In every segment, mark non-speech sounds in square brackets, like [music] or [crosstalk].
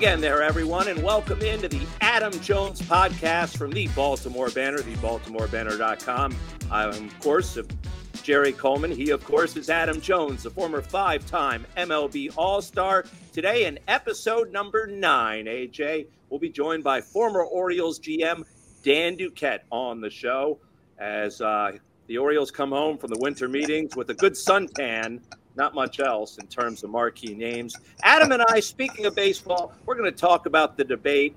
again, there, everyone, and welcome into the Adam Jones podcast from the Baltimore Banner, thebaltimorebanner.com. I'm, of course, Jerry Coleman. He, of course, is Adam Jones, the former five time MLB All Star. Today, in episode number nine, AJ will be joined by former Orioles GM Dan Duquette on the show as uh, the Orioles come home from the winter meetings with a good suntan not much else in terms of marquee names. Adam and I, speaking of baseball, we're going to talk about the debate.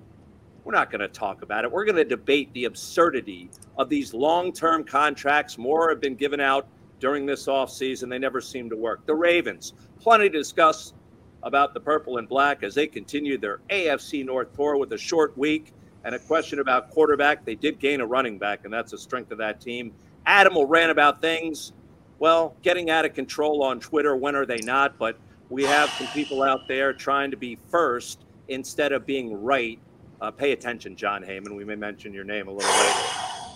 We're not going to talk about it. We're going to debate the absurdity of these long term contracts. More have been given out during this offseason. They never seem to work. The Ravens, plenty to discuss about the purple and black as they continue their AFC North tour with a short week and a question about quarterback. They did gain a running back, and that's a strength of that team. Adam will rant about things well, getting out of control on Twitter. When are they not? But we have some people out there trying to be first instead of being right. Uh, pay attention, Jon Heyman. We may mention your name a little later.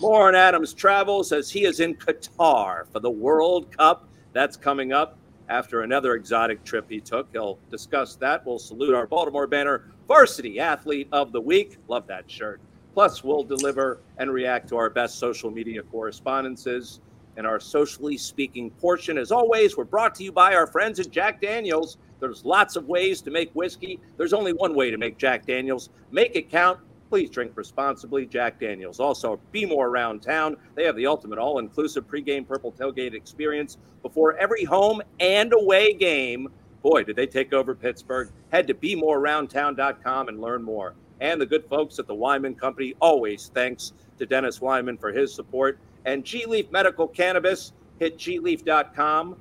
On Adams' travels as he is in Qatar for the World Cup. That's coming up after another exotic trip he took. He'll discuss that. We'll salute our Baltimore Banner Varsity Athlete of the Week. Love that shirt. Plus, we'll deliver and react to our best social media correspondences and our socially speaking portion. As always, we're brought to you by our friends at Jack Daniels. There's lots of ways to make whiskey. There's only one way to make Jack Daniels. Make it count. Please drink responsibly, Jack Daniels. Also, be more around town. They have the ultimate all inclusive pregame purple tailgate experience before every home and away game. Boy, did they take over Pittsburgh. Head to bemorearoundtown.com and learn more. And the good folks at the Wyman Company, always thanks to Dennis Wyman for his support and G Leaf Medical Cannabis. Hit gleaf.com.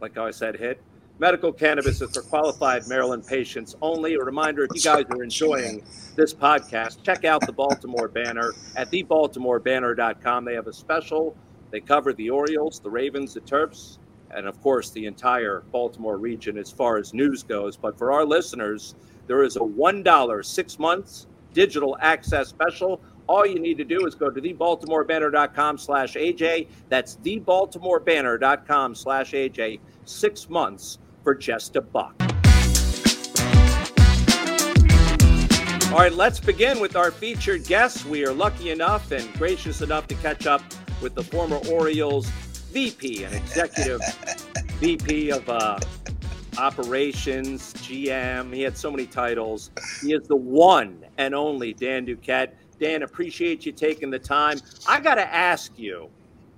Like I said, hit. Medical cannabis is for qualified Maryland patients only. A reminder if you guys are enjoying this podcast, check out the Baltimore Banner at thebaltimorebanner.com. They have a special. They cover the Orioles, the Ravens, the Terps, and of course the entire Baltimore region as far as news goes. But for our listeners, there is a $1 six months digital access special all you need to do is go to thebaltimorebanner.com slash AJ. That's thebaltimorebanner.com slash AJ. Six months for just a buck. All right, let's begin with our featured guest. We are lucky enough and gracious enough to catch up with the former Orioles VP and executive [laughs] VP of uh, operations, GM. He had so many titles. He is the one and only Dan Duquette. Dan, appreciate you taking the time. I got to ask you,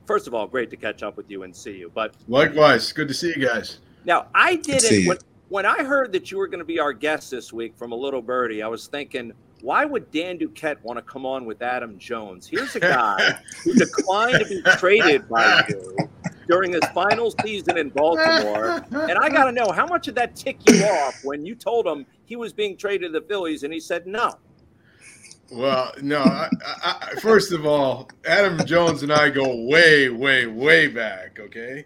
first of all, great to catch up with you and see you. But likewise, good to see you guys. Now, I didn't when, when I heard that you were going to be our guest this week from a little birdie. I was thinking, why would Dan Duquette want to come on with Adam Jones? Here's a guy who [laughs] declined to be traded by you during his final season in Baltimore. And I got to know how much did that tick you off when you told him he was being traded to the Phillies and he said no. Well, no. I, I, first of all, Adam Jones and I go way, way, way back. Okay.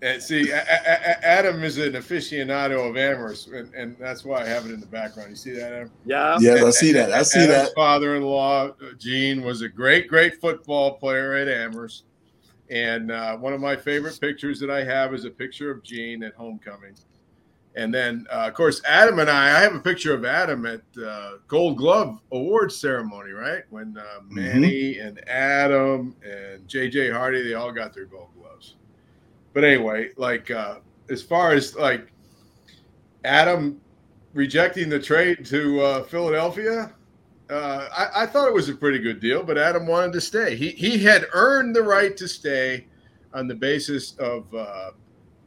And see, a- a- Adam is an aficionado of Amherst, and, and, that's why I have it in the background. You see that, Adam? Yeah. Yeah, I see that. I see Adam's that. Father-in-law uh, Gene was a great, great football player at Amherst, and uh, one of my favorite pictures that I have is a picture of Gene at homecoming and then, uh, of course, Adam and I, I have a picture of Adam at uh, Gold Glove Awards ceremony, right? When uh, mm-hmm. Manny mm-hmm. and Adam and JJ Hardy, they all got their gold gloves. But anyway, like uh, as far as like Adam rejecting the trade to uh, Philadelphia, uh, I, I, thought it was a pretty good deal, but Adam wanted to stay. He, he had earned the right to stay on the basis of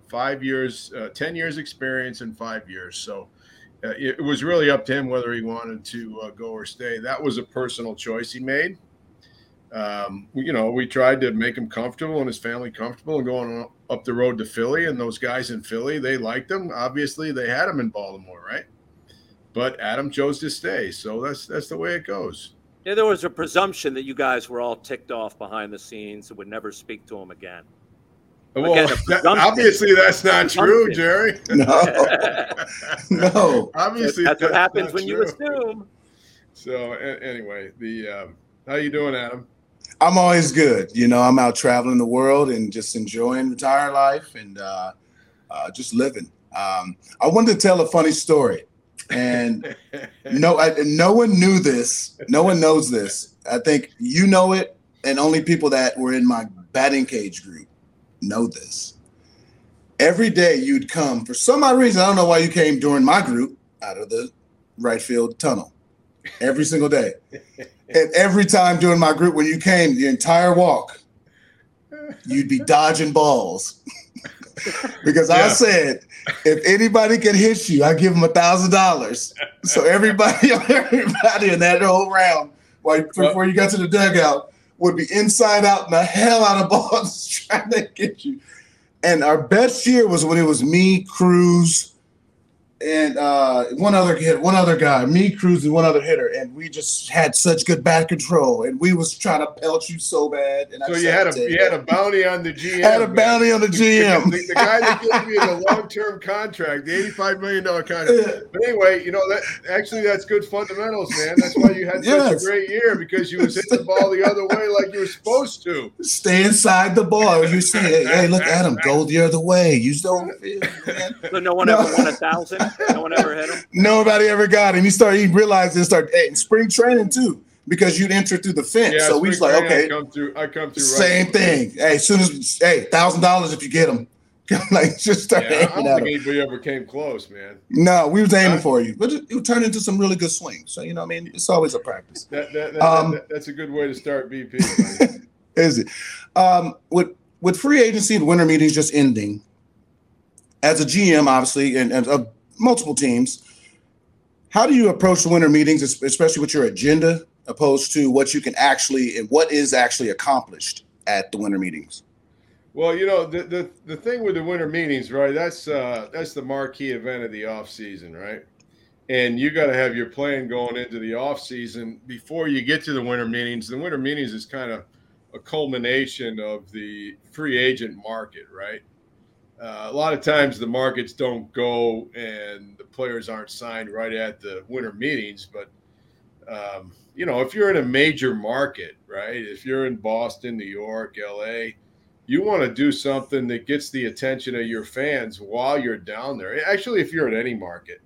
five years, uh, 10 years experience in five years. So uh, it, was really up to him whether he wanted to uh, go or stay. That was a personal choice he made. Um, you know, we tried to make him comfortable and his family comfortable and going up the road to Philly. And those guys in Philly, they liked him. Obviously, they had him in Baltimore, right? But Adam chose to stay, so that's that's the way it goes. Yeah, there was a presumption that you guys were all ticked off behind the scenes and would never speak to him again. Well, that, obviously that's not true, Jerry. [laughs] No, [laughs] no. obviously that's, that's what happens when true. you assume. So anyway, the um, how you doing, Adam? I'm always good. You know, I'm out traveling the world and just enjoying retired life and uh, uh, just living. Um, I wanted to tell a funny story. and [laughs] no, I, no one knew this. No one knows this. I think you know it, and only people that were in my batting cage group know this. Every day you'd come for some odd reason. I don't know why you came during my group out of the right field tunnel every single day. and every time during my group, when you came, the entire walk, you'd be dodging balls. [laughs] because yeah. I said, if anybody can hit you, I give them a thousand dollars. So everybody, [laughs] everybody in that whole round, like before you got to the dugout, would be inside out and the hell out of [laughs] balls trying to get you. And our best year was when it was me, Cruz, and uh, one other hit, one other guy, me, Cruz, and one other hitter, and we just had such good bat control, and we was trying to pelt you so bad. And so I you had a you had a bounty on the [laughs] GM. Had a bounty on the GM. the, the, guy that gave me the long term contract, the eighty five million dollar contract. But anyway, you know that actually that's good fundamentals, man. That's why you had yes. such a great year because you was hitting the ball the other way like you were supposed to. Stay inside the ball. You say, hey, hey, look at him, go the other way. You don't [laughs] feel, man. So no one no. ever won a thousand. No one ever hit him. Nobody ever got him. He started. He realized and started hey, spring training too because you'd enter through the fence. Yeah, so we was like, okay, I come through. I come through. Same thing. Hey, as soon as hey, thousand dollars if you get them. [laughs] like just start yeah, I don't think anybody ever came close, man. No, we was aiming for you, but it, it turned into some really good swings. So you know, I mean, it's always a practice. That, that, that, um, that that's a good way to start BP. [laughs] is it? Um, with with free agency and winter meetings just ending, as a GM, obviously, and, and of multiple teams, how do you approach the winter meetings, especially with your agenda, opposed to what you can actually and what is actually accomplished at the winter meetings? Well, you know the the, the thing with the winter meetings, right? That's uh, that's the marquee event of the off season, right? And you got to have your plan going into the off season before you get to the winter meetings. The winter meetings is kind of a culmination of the free agent market, right? Uh, a lot of times the markets don't go and the players aren't signed right at the winter meetings. But, um, you know, if you're in a major market, right, if you're in Boston, New York, LA, you want to do something that gets the attention of your fans while you're down there. Actually, if you're in any market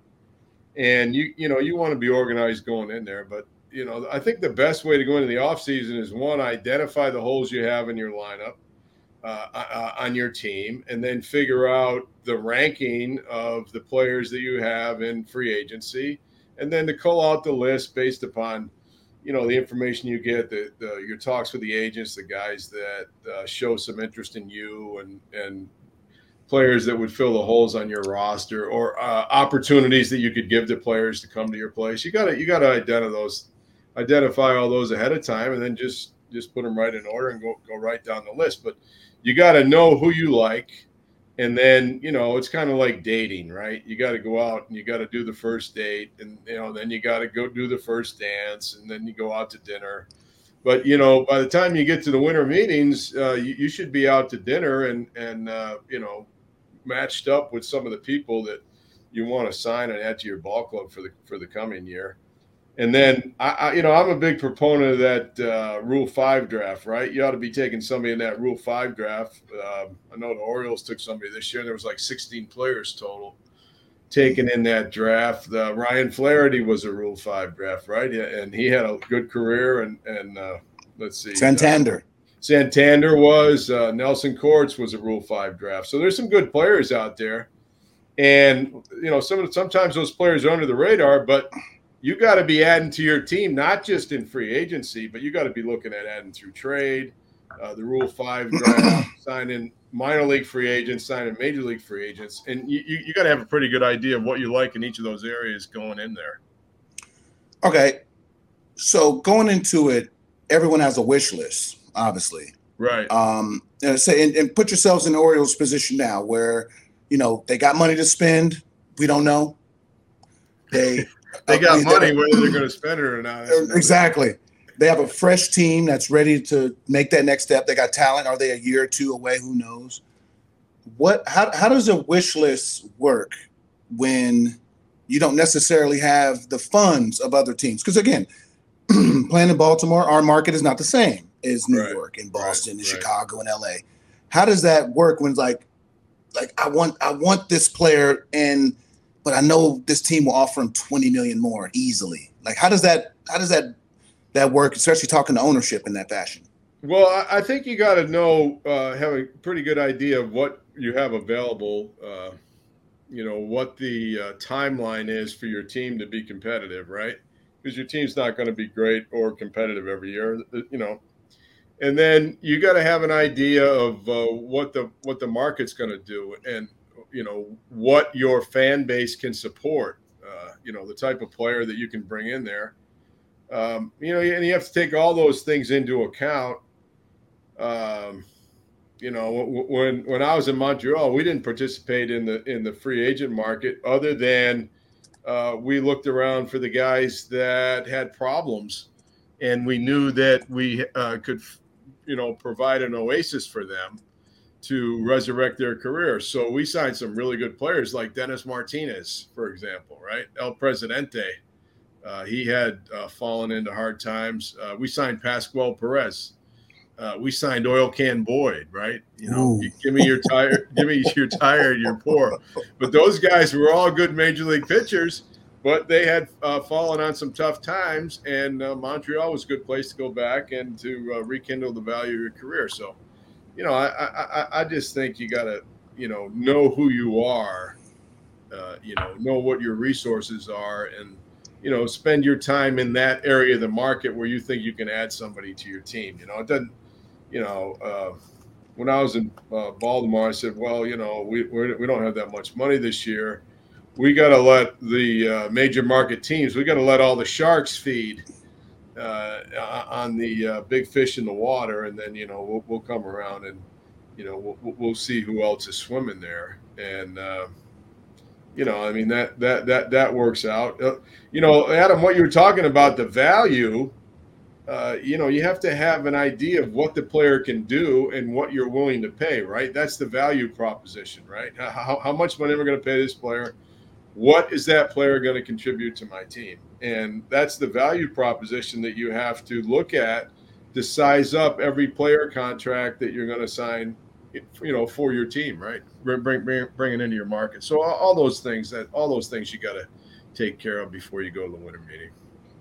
and you, you know, you want to be organized going in there. But, you know, I think the best way to go into the offseason is one, identify the holes you have in your lineup uh, uh, on your team and then figure out the ranking of the players that you have in free agency and then to call out the list based upon you know the information you get the, the your talks with the agents the guys that uh, show some interest in you and and players that would fill the holes on your roster or uh, opportunities that you could give to players to come to your place. You got to you got to identify those identify all those ahead of time and then just just put them right in order and go go right down the list. But you got to know who you like and then you know it's kind of like dating right? You got to go out and you got to do the first date and you know then you got to go do the first dance and then you go out to dinner. But you know by the time you get to the winter meetings uh, you, you, should be out to dinner and and uh, you know matched up with some of the people that you want to sign and add to your ball club for the for the coming year and then I, I, you know, I'm a big proponent of that uh, Rule Five draft. Right, you ought to be taking somebody in that Rule Five draft. Um, I know the Orioles took somebody this year. There was like 16 players total taken in that draft. Uh, Ryan Flaherty was a Rule Five draft, right? Yeah, and he had a good career. And and uh, let's see, Santander. Uh, Santander was uh, Nelson Cortes was a Rule Five draft. So there's some good players out there, and you know, some sometimes those players are under the radar, but you got to be adding to your team, not just in free agency, but you got to be looking at adding through trade, uh, the Rule Five [clears throat] draft, signing minor league free agents, signing major league free agents, and you, you, you got to have a pretty good idea of what you like in each of those areas going in there. Okay, so going into it, everyone has a wish list, obviously. Right. Um, and say, and, and put yourselves in the Orioles' position now, where you know they got money to spend. We don't know. They they uh, got money whether they're going to spend it or not. Exactly. They have a fresh team that's ready to make that next step. They got talent. Are they a year or two away? Who knows? What? How, how does a wish list work when you don't necessarily have the funds of other teams? Because again, [clears throat] playing in Baltimore, our market is not the same as New right. York and Boston right. and right. Chicago and LA. How does that work when it's like, like I want I want this player and but I know this team will offer him 20 million more easily. Like, how does that how does that that work, especially talking to ownership in that fashion? Well, I think you got to know, uh, have a pretty good idea of what you have available. Uh, you know what the uh, timeline is for your team to be competitive, right? Because your team's not going to be great or competitive every year. You know, and then you got to have an idea of uh, what the what the market's going to do and you know what your fan base can support uh, you know the type of player that you can bring in there. Um, you know and you have to take all those things into account. Um, you know when when I was in Montreal we didn't participate in the in the free agent market other than uh, we looked around for the guys that had problems and we knew that we uh, could you know, provide an oasis for them to resurrect their career. So we signed some really good players like Dennis Martinez, for example, right? El Presidente. Uh, he had uh, fallen into hard times. Uh, we signed Pascual Perez. Uh, we signed Oil Can Boyd, right? You know, you give me your tire, [laughs] give me your tire, you're poor. But those guys were all good major league pitchers but they had uh, fallen on some tough times, and uh, Montreal was a good place to go back and to uh, rekindle the value of your career. So, you know, I I, I just think you got to you know know who you are, uh, you know, know what your resources are, and you know, spend your time in that area of the market where you think you can add somebody to your team. You know, it doesn't, you know. Uh, when I was in uh, Baltimore, I said, "Well, you know, we we're, we do not have that much money this year." we got to let the uh, major market teams, we got to let all the sharks feed uh, on the uh, big fish in the water, and then you know we'll, we'll come around and you know we'll, we'll see who else is swimming there, and uh, you know I mean that that that that works out. Uh, you know, Adam, what you were talking about the value. Uh, you know, you have to have an idea of what the player can do and what you're willing to pay, right? That's the value proposition, right? How, how much money am I going to pay this player? what is that player going to contribute to my team? And that's the value proposition that you have to look at to size up every player contract that you're going to sign, you know, for your team, right? Bring bring, bring it into your market. So all, all those things that all those things you got to take care of before you go to the winter meeting.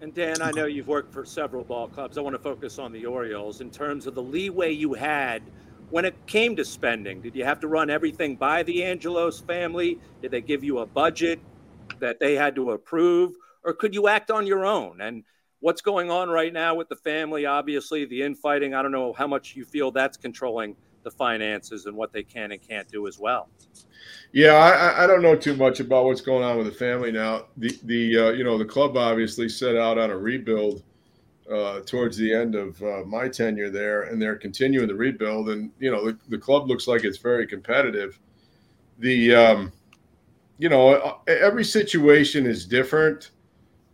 And Dan, I know you've worked for several ball clubs. I want to focus on the Orioles in terms of the leeway you had when it came to spending, did you have to run everything by the Angelos family? Did they give you a budget that they had to approve, or could you act on your own? And what's going on right now with the family? Obviously, the infighting. I don't know how much you feel that's controlling the finances and what they can and can't do as well. Yeah, I, I don't know too much about what's going on with the family now. The the uh, you know the club obviously set out on a rebuild uh, towards the end of uh, my tenure there, and they're continuing the rebuild. And you know, the, the club looks like it's very competitive. The um, you know, every situation is different.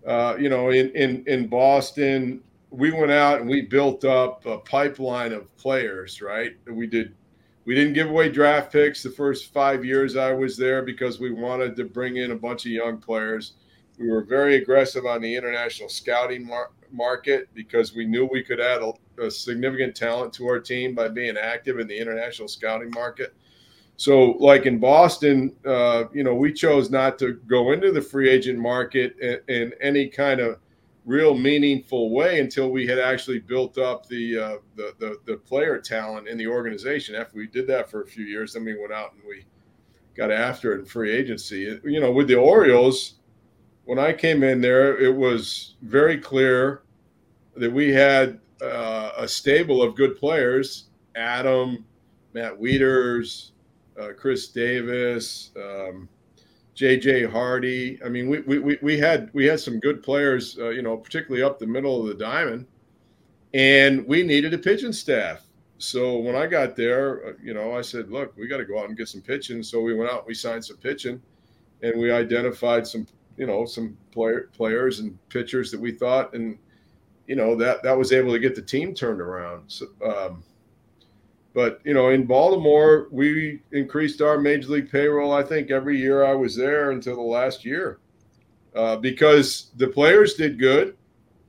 Uh, you know, in in in Boston, we went out and we built up a pipeline of players. Right, we did. We didn't give away draft picks the first five years I was there because we wanted to bring in a bunch of young players. We were very aggressive on the international scouting mar- market because we knew we could add a, a, significant talent to our team by being active in the international scouting market. So, like in Boston, uh, you know, we chose not to go into the free agent market in, in, any kind of real meaningful way until we had actually built up the, uh, the, the the player talent in the organization. After we did that for a few years, then we went out and we got after it in free agency. You know, with the Orioles, when I came in there, it was very clear that we had uh, a stable of good players Adam, Matt Wieters, uh, Chris Davis, um, JJ Hardy. I mean, we, we, we had we had some good players, uh, you know, particularly up the middle of the diamond, and we needed a pitching staff. So when I got there, uh, you know, I said, look, we got to go out and get some pitching. So we went out, we signed some pitching, and we identified some, you know, some player, players and pitchers that we thought and you know that that was able to get the team turned around. So, um, but you know, in Baltimore, we increased our major league payroll. I think every year I was there until the last year, uh, because the players did good,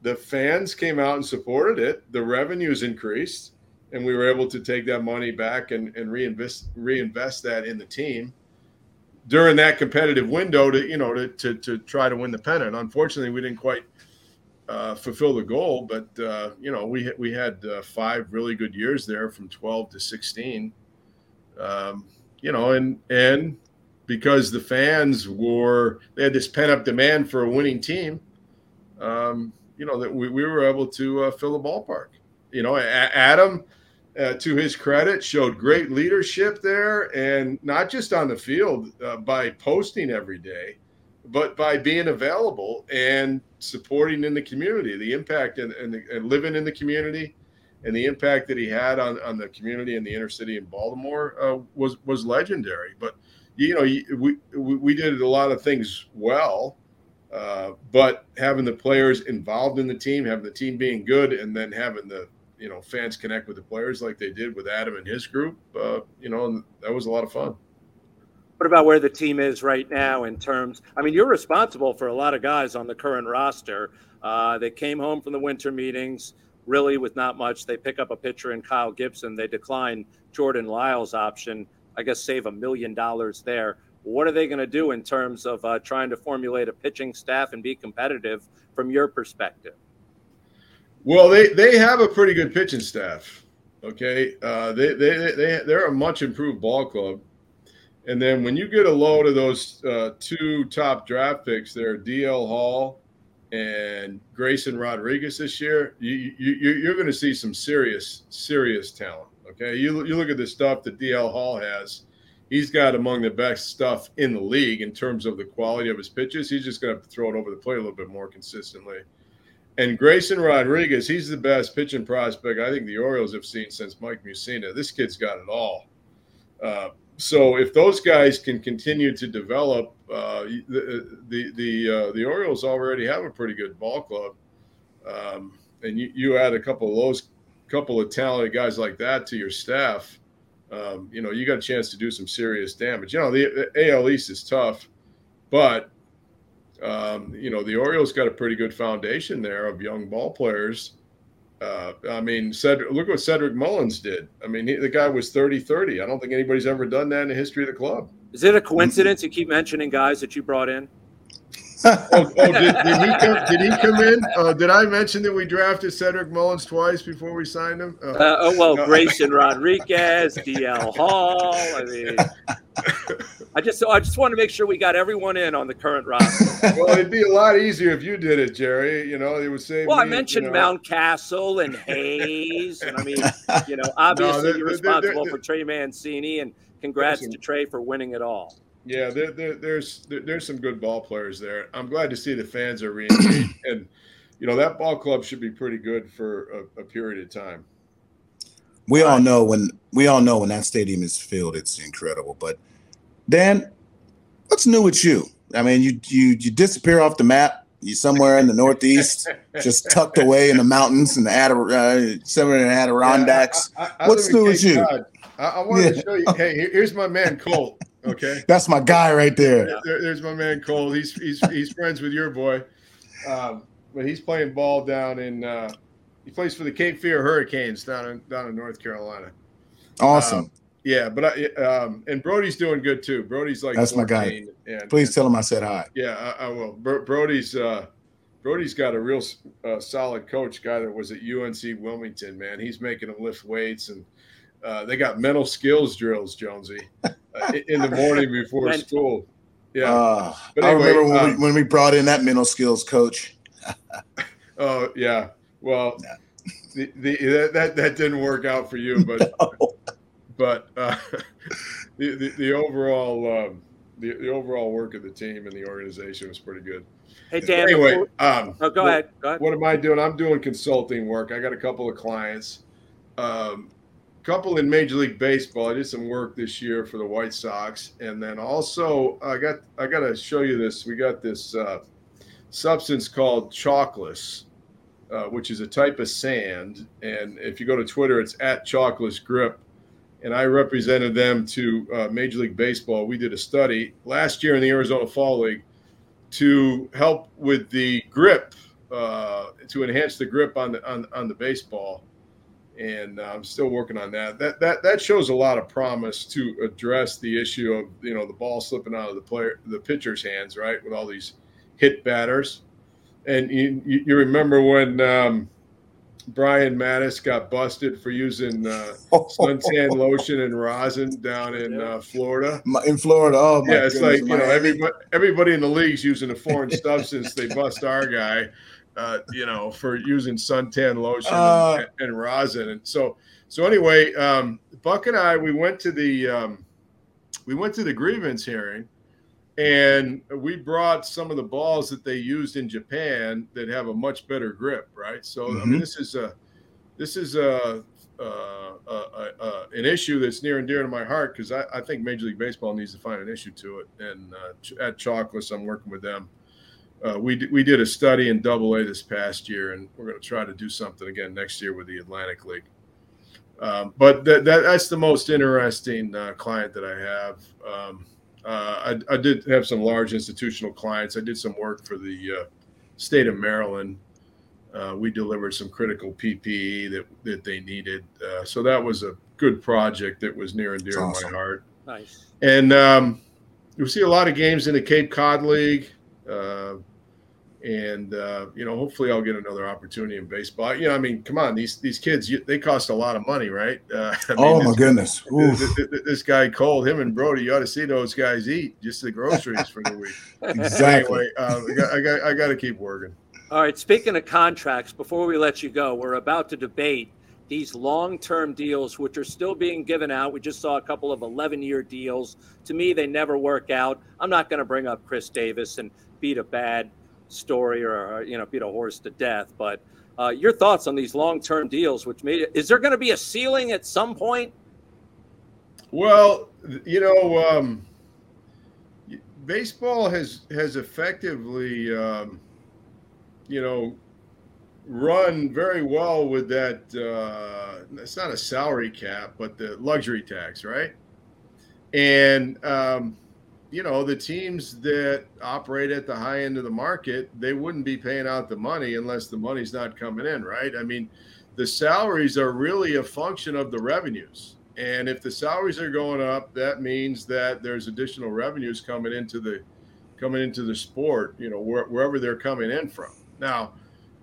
the fans came out and supported it, the revenues increased, and we were able to take that money back and, and reinvest reinvest that in the team. during that competitive window to you know to to, to try to win the pennant. Unfortunately, we didn't quite uh, fulfill the goal, but uh, you know we we had uh, five really good years there from 12 to 16. Um, you know, and and because the fans were they had this pent up demand for a winning team. Um, you know that we, we were able to uh, fill the ballpark. You know, Adam uh, to his credit, showed great leadership there, and not just on the field uh, by posting every day, but by being available and supporting in the community. The impact and, and, and living in the community, and the impact that he had on, on the community in the inner city in Baltimore uh, was was legendary. But you know, we we did a lot of things well. Uh, but having the players involved in the team, having the team being good, and then having the you know fans connect with the players like they did with Adam and his group. Uh, you know, that was a lot of fun. What about where the team is right now in terms? I mean, you're responsible for a lot of guys on the current roster. Uh, they came home from the winter meetings really with not much. They pick up a pitcher in Kyle Gibson. They decline Jordan Lyles' option. I guess save a million dollars there. What are they going to do in terms of uh, trying to formulate a pitching staff and be competitive from your perspective? Well, they they have a pretty good pitching staff. Okay, uh, they they they they're a much improved ball club. And then when you get a load of those uh, two top draft picks, there, DL Hall and Grayson Rodriguez this year, you, you you're going to see some serious serious talent. Okay, you you look at the stuff that DL Hall has. He's got among the best stuff in the league in terms of the quality of his pitches. He's just going to throw it over the plate a little bit more consistently. And Grayson Rodriguez, he's the best pitching prospect I think the Orioles have seen since Mike Mussina. This kid's got it all. Uh, so if those guys can continue to develop, uh, the the the, uh, the Orioles already have a pretty good ball club, um, and you, you add a couple of those, couple of talented guys like that to your staff, um, you know you got a chance to do some serious damage. You know the, the AL East is tough, but um, you know, the Orioles got a pretty good foundation there of young ball players. Uh, I mean, Cedric, look what Cedric Mullins did. I mean, he, the guy was 30 30. I don't think anybody's ever done that in the history of the club. Is it a coincidence you keep mentioning guys that you brought in? oh, oh did, did, he come, did he come in? Uh, did I mention that we drafted Cedric Mullins twice before we signed him? Uh, uh, oh, well. Grayson Rodriguez, DL Hall. I mean, [laughs] I just I just want to make sure we got everyone in on the current roster. [laughs] well, it'd be a lot easier if you did it, Jerry. You know, it would save. Well, me, I mentioned you know. Mountcastle and Hays, and I mean, [laughs] you know, obviously no, they're, you're responsible they're, they're, for Trey Mancini, and congrats to Trey for winning it all. Yeah, there, there, there's there, there's some good ball players there. I'm glad to see the fans are re-engaged, [clears throat] and you know that ball club should be pretty good for a, a period of time. We all know when we all know when that stadium is filled, it's incredible. But Dan, what's new with you? I mean, you you you disappear off the map. You somewhere in the Northeast, [laughs] just tucked away in the mountains and the Adder, uh, somewhere in the Adirondacks. Yeah, I, I, what's new with you? I, I wanted yeah. to show you. Hey, here's my man Colt. [laughs] Okay, that's my guy right there. there. There's my man Cole. He's he's he's friends with your boy, um, but he's playing ball down in. Uh, he plays for the Cape Fear Hurricanes down in down in North Carolina. Awesome. Um, yeah, but I, um, and Brody's doing good too. Brody's like that's 14, my guy. And, Please tell him I said hi. Yeah, I, I will. Brody's uh, Brody's got a real uh, solid coach guy that was at UNC Wilmington. Man, he's making them lift weights and uh, they got mental skills drills, Jonesy, uh, in the morning before school. Yeah. Uh, but anyway, I remember when, we, um, when we brought in that mental skills coach. [laughs] oh yeah. Well, the, the, that that didn't work out for you, but [laughs] no. But uh, [laughs] the, the, the overall um, the, the overall work of the team and the organization was pretty good. Hey Dan. Anyway, um, oh, go, what, ahead. go ahead. What am I doing? I'm doing consulting work. I got a couple of clients. Um, couple in Major League Baseball. I did some work this year for the White Sox, and then also I got I got to show you this. We got this uh, substance called Chalkless, uh, which is a type of sand. And if you go to Twitter, it's at Chalkless Grip. And I represented them to uh, Major League Baseball. We did a study last year in the Arizona Fall League to help with the grip, uh, to enhance the grip on the on, on the baseball and uh, I'm still working on that. That that that shows a lot of promise to address the issue of you know the ball slipping out of the player the pitcher's hands, right, with all these hit batters. And you you remember when um, Brian Matusz got busted for using uh, [laughs] suntan lotion and rosin down in uh, Florida. In Florida, oh yeah, it's goodness, like you know everybody everybody in the league's using a foreign [laughs] substance. They bust our guy, uh, you know, for using suntan lotion uh, and, and, rosin. And so so anyway, um, Buck and I we went to the um, we went to the grievance hearing and we brought some of the balls that they used in Japan that have a much better grip, right? So mm-hmm. I mean, mm-hmm. this is a this is a, a, a, a an issue that's near and dear to my heart because I, I, think Major League Baseball needs to find an issue to it. And uh, at Chalkless, I'm working with them. Uh, we we did a study in Double A this past year, and we're going to try to do something again next year with the Atlantic League. Um, but that, that, that's the most interesting uh, client that I have. Um, I, I, did have some large institutional clients. I did some work for the uh, state of Maryland. Uh, we delivered some critical PPE that, that they needed. Uh, so that was a good project that was near and dear awesome. to my heart. Nice. And um, you see a lot of games in the Cape Cod League. Uh, and uh, you know, hopefully, I'll get another opportunity in baseball. You know, I mean, come on, these these kids, you, they cost a lot of money, right? Uh, [laughs] oh my goodness! This, this, this, guy Cole, him and Brody, you ought to see those guys eat just the groceries for the week. [laughs] exactly. Anyway, uh, I got, I got, I got to keep working. All right. Speaking of contracts, before we let you go, we're about to debate these long-term deals, which are still being given out. We just saw a couple of 11-year deals. To me, they never work out. I'm not going to bring up Chris Davis and beat a bad story or you know beat a horse to death. But uh, your thoughts on these long term deals? Which made is there going to be a ceiling at some point? Well, you know, um, baseball has has effectively, um, you know, run very well with that. Uh, it's not a salary cap, but the luxury tax, right? And um, you know, the teams that operate at the high end of the market, they wouldn't be paying out the money unless the money's not coming in, right? I mean, the salaries are really a function of the revenues. And if the salaries are going up, that means that there's additional revenues coming into the coming into the sport, you know, where, wherever they're coming in from. Now,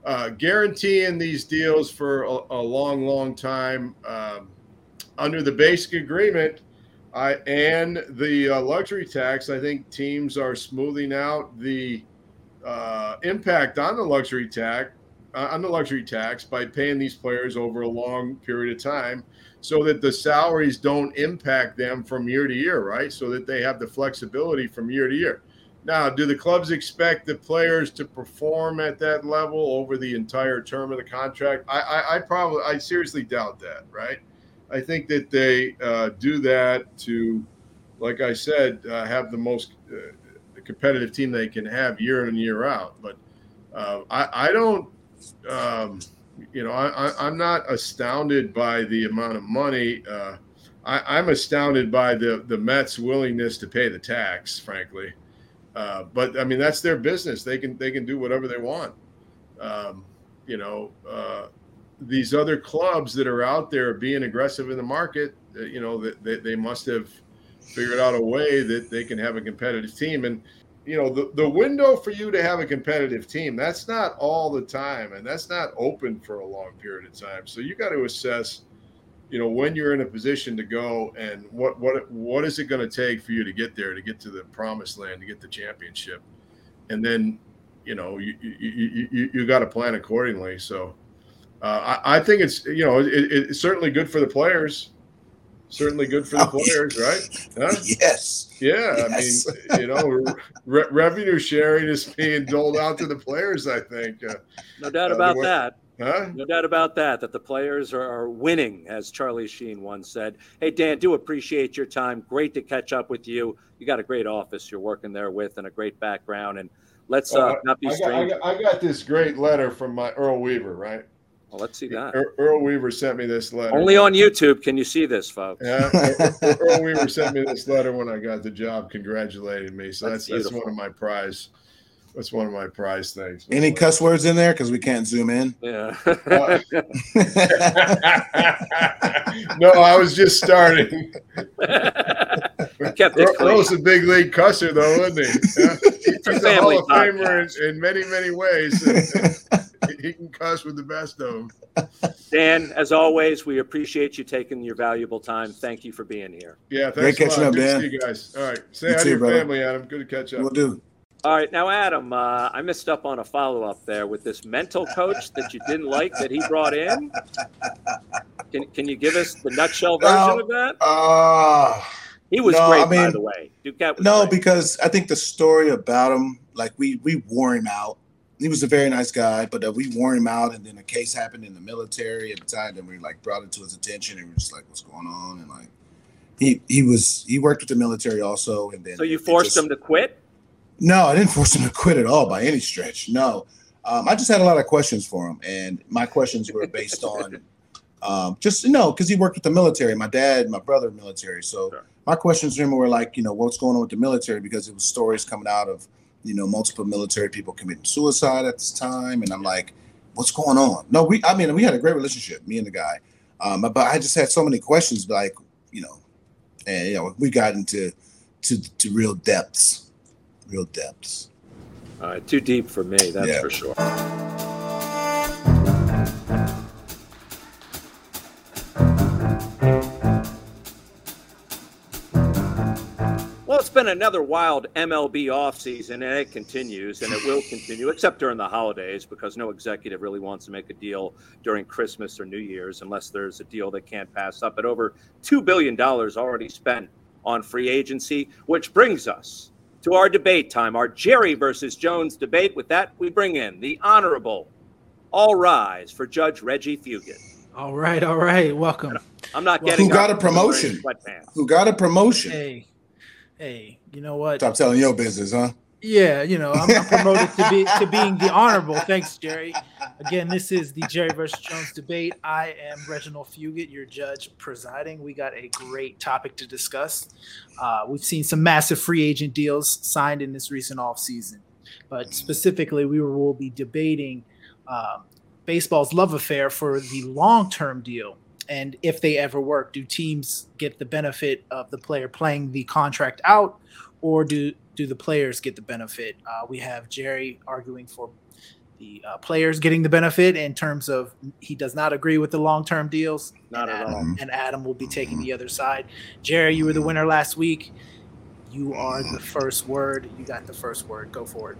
uh, guaranteeing these deals for a, a long, long time um, under the basic agreement – I and the uh, luxury tax. I think teams are smoothing out the uh, impact on the luxury tax uh, on the luxury tax by paying these players over a long period of time, so that the salaries don't impact them from year to year, right? So that they have the flexibility from year to year. Now, do the clubs expect the players to perform at that level over the entire term of the contract? I, I, I probably, I seriously doubt that, right? I think that they uh, do that to, like I said, uh, have the most uh, competitive team they can have year in and year out. But uh, I, I, don't, um, you know, I, am not astounded by the amount of money. Uh, I, am astounded by the the Mets' willingness to pay the tax, frankly. Uh, but I mean, that's their business. They can they can do whatever they want. Um, you know, these other clubs that are out there being aggressive in the market, uh, you know, they, they, must have figured out a way that they can have a competitive team. And, you know, the, the window for you to have a competitive team, that's not all the time. And that's not open for a long period of time. So you got to assess, you know, when you're in a position to go and what, what, what is it going to take for you to get there, to get to the promised land, to get the championship. And then, you know, you, you, you, you got to plan accordingly. So, uh, I, I, think it's you know it, it's certainly good for the players. Certainly good for the [laughs] oh, players, right? Huh? Yes. Yeah, yes. I mean, you know, re- revenue sharing is being doled out to the players. I think. Uh, no doubt uh, about that. Huh? No doubt about that. That the players are, are, winning, as Charlie Sheen once said. Hey Dan, do appreciate your time. Great to catch up with you. You got a great office you're working there with, and a great background. And let's uh, uh not be I got, I, got, I got this great letter from my Earl Weaver, right? Well, let's see that. Earl Weaver sent me this letter. Only on YouTube can you see this, folks. Yeah, Earl Weaver sent me this letter when I got the job, congratulating me. So that's that's, that's one of my prize That's one of my prize things. Any cuss words in there because we can't zoom in? Yeah. Uh, no, I was just starting. Kept it Ro- clean. Ro's a big league cusser, though, wasn't he? Yeah. [laughs] He's a family Hall of Famer in, in many, many ways. and- [laughs] and [laughs] he can cuss with the best of them. Dan, as always, we appreciate you taking your valuable time. Thank you for being here. Yeah, Great thanks a catching lot. up, Good to Dan. see you guys. All right, say You hi to your brother. family, Adam. Good to catch up. we'll do. All right, now Adam, uh, I missed up on a follow up there with this mental coach that you didn't like that he brought in. Can, can you give us the nutshell version No. of that? Ah. He was No, great, I by the way. Duquette was No, great. because I think the story about him, like we we wore him out. He was a very nice guy, but uh, we wore him out, and then a case happened in the military at the time. and we like brought it to his attention, and we are just like, "What's going on?" And like, he he was he worked with the military also, and then so you forced just- him to quit? No, I didn't [laughs] force him to quit at all by any stretch. No, um, I just had a lot of questions for him, and my questions were based on um, just you know because he worked with the military. My dad, my brother, military. So Sure. my questions to him were like, you know, what's going on with the military because it was stories coming out of you know multiple military people committing suicide at this time, and I'm like, what's going on? No, we, I mean, we had a great relationship, me and the guy, um, but I just had so many questions, like you know, and you know, we got into to to real depths, real depths. All right, too deep for me, that's Yeah. for sure. Well, it's been another wild MLB offseason, and it continues, and it will continue, except during the holidays, because no executive really wants to make a deal during Christmas or New Year's unless there's a deal they can't pass up. But over $2 billion already spent on free agency, which brings us to our debate time, our Jerry versus Jones debate. With that, we bring in the honorable All Rise for Judge Reggie Fugit. All right, all right. Welcome. I'm not Well, getting who got a promotion? Who got a promotion? Hey, hey. You know what? Stop telling your business, huh? Yeah, you know, I'm, I'm promoted to be to being the honorable. [laughs] Thanks, Jerry. Again, this is the Jerry versus Jones debate. I am Reginald Fugit, your judge presiding. We got a great topic to discuss. Uh, we've seen some massive free agent deals signed in this recent offseason, but specifically, we will be debating um, baseball's love affair for the long term deal. And if they ever work, do teams get the benefit of the player playing the contract out, or do do the players get the benefit? Uh, we have Jerry arguing for the uh, players getting the benefit in terms of he does not agree with the long term deals. Not and at Adam, all. And Adam will be taking the other side. Jerry, you were the winner last week. You are the first word. You got the first word. Go for it.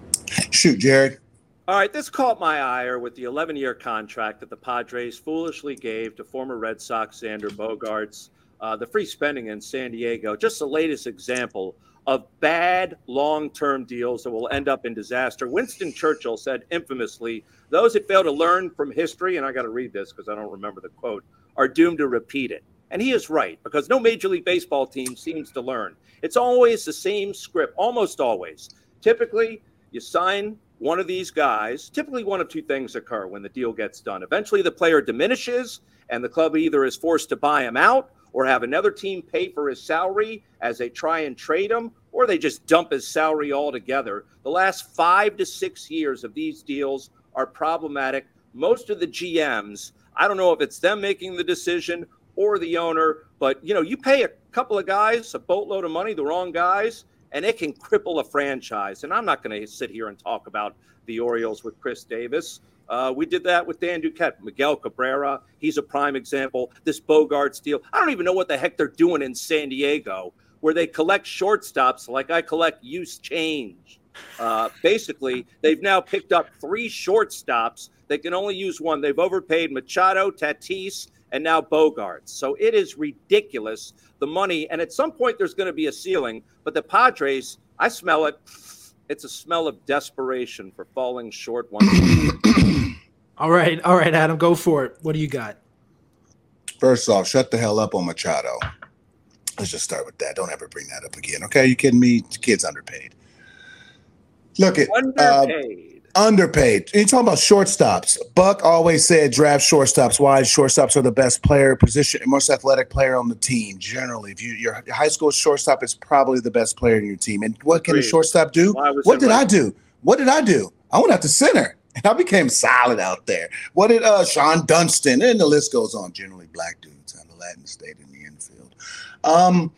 Shoot, Jared. All right, this caught my ire with the 11 year contract that the Padres foolishly gave to former Red Sox Xander Bogaerts, uh, the free spending in San Diego. Just the latest example of bad long term deals that will end up in disaster. Winston Churchill said infamously, Those that fail to learn from history, and I got to read this because I don't remember the quote, are doomed to repeat it. And he is right because no Major League Baseball team seems to learn. It's always the same script, almost always. Typically, you sign one of these guys, typically one of two things occur when the deal gets done. Eventually, the player diminishes, and the club either is forced to buy him out or have another team pay for his salary as they try and trade him, or they just dump his salary altogether. The last five to six years of these deals are problematic. Most of the GMs, I don't know if it's them making the decision or the owner, but you know, you pay a couple of guys a boatload of money, the wrong guys, and it can cripple a franchise. And I'm not going to sit here and talk about the Orioles with Chris Davis. Uh, we did that with Dan Duquette, Miguel Cabrera. He's a prime example. This Bogaerts deal. I don't even know what the heck they're doing in San Diego, where they collect shortstops like I collect used change. Uh, basically, they've now picked up three shortstops. They can only use one. They've overpaid Machado, Tatis, and now Bogaerts. So it is ridiculous the money. And at some point, there's going to be a ceiling. But the Padres, I smell it. It's a smell of desperation for falling short once. [coughs] All right, all right, Adam, go for it. What do you got? First off, shut the hell up on Machado. Let's just start with that. Don't ever bring that up again. Okay, you kidding me? The kid's underpaid. Look at uh, Underpaid. Underpaid. You talking about shortstops? Buck always said draft shortstops. Why shortstops are the best player position, most athletic player on the team. Generally, if you your high school shortstop is probably the best player in your team. And what can a shortstop do? What did right? I do? What did I do? I went out to center and I became solid out there. What did uh, Shawon Dunston and the list goes on? Generally, black dudes on the Latin state in the infield. Um,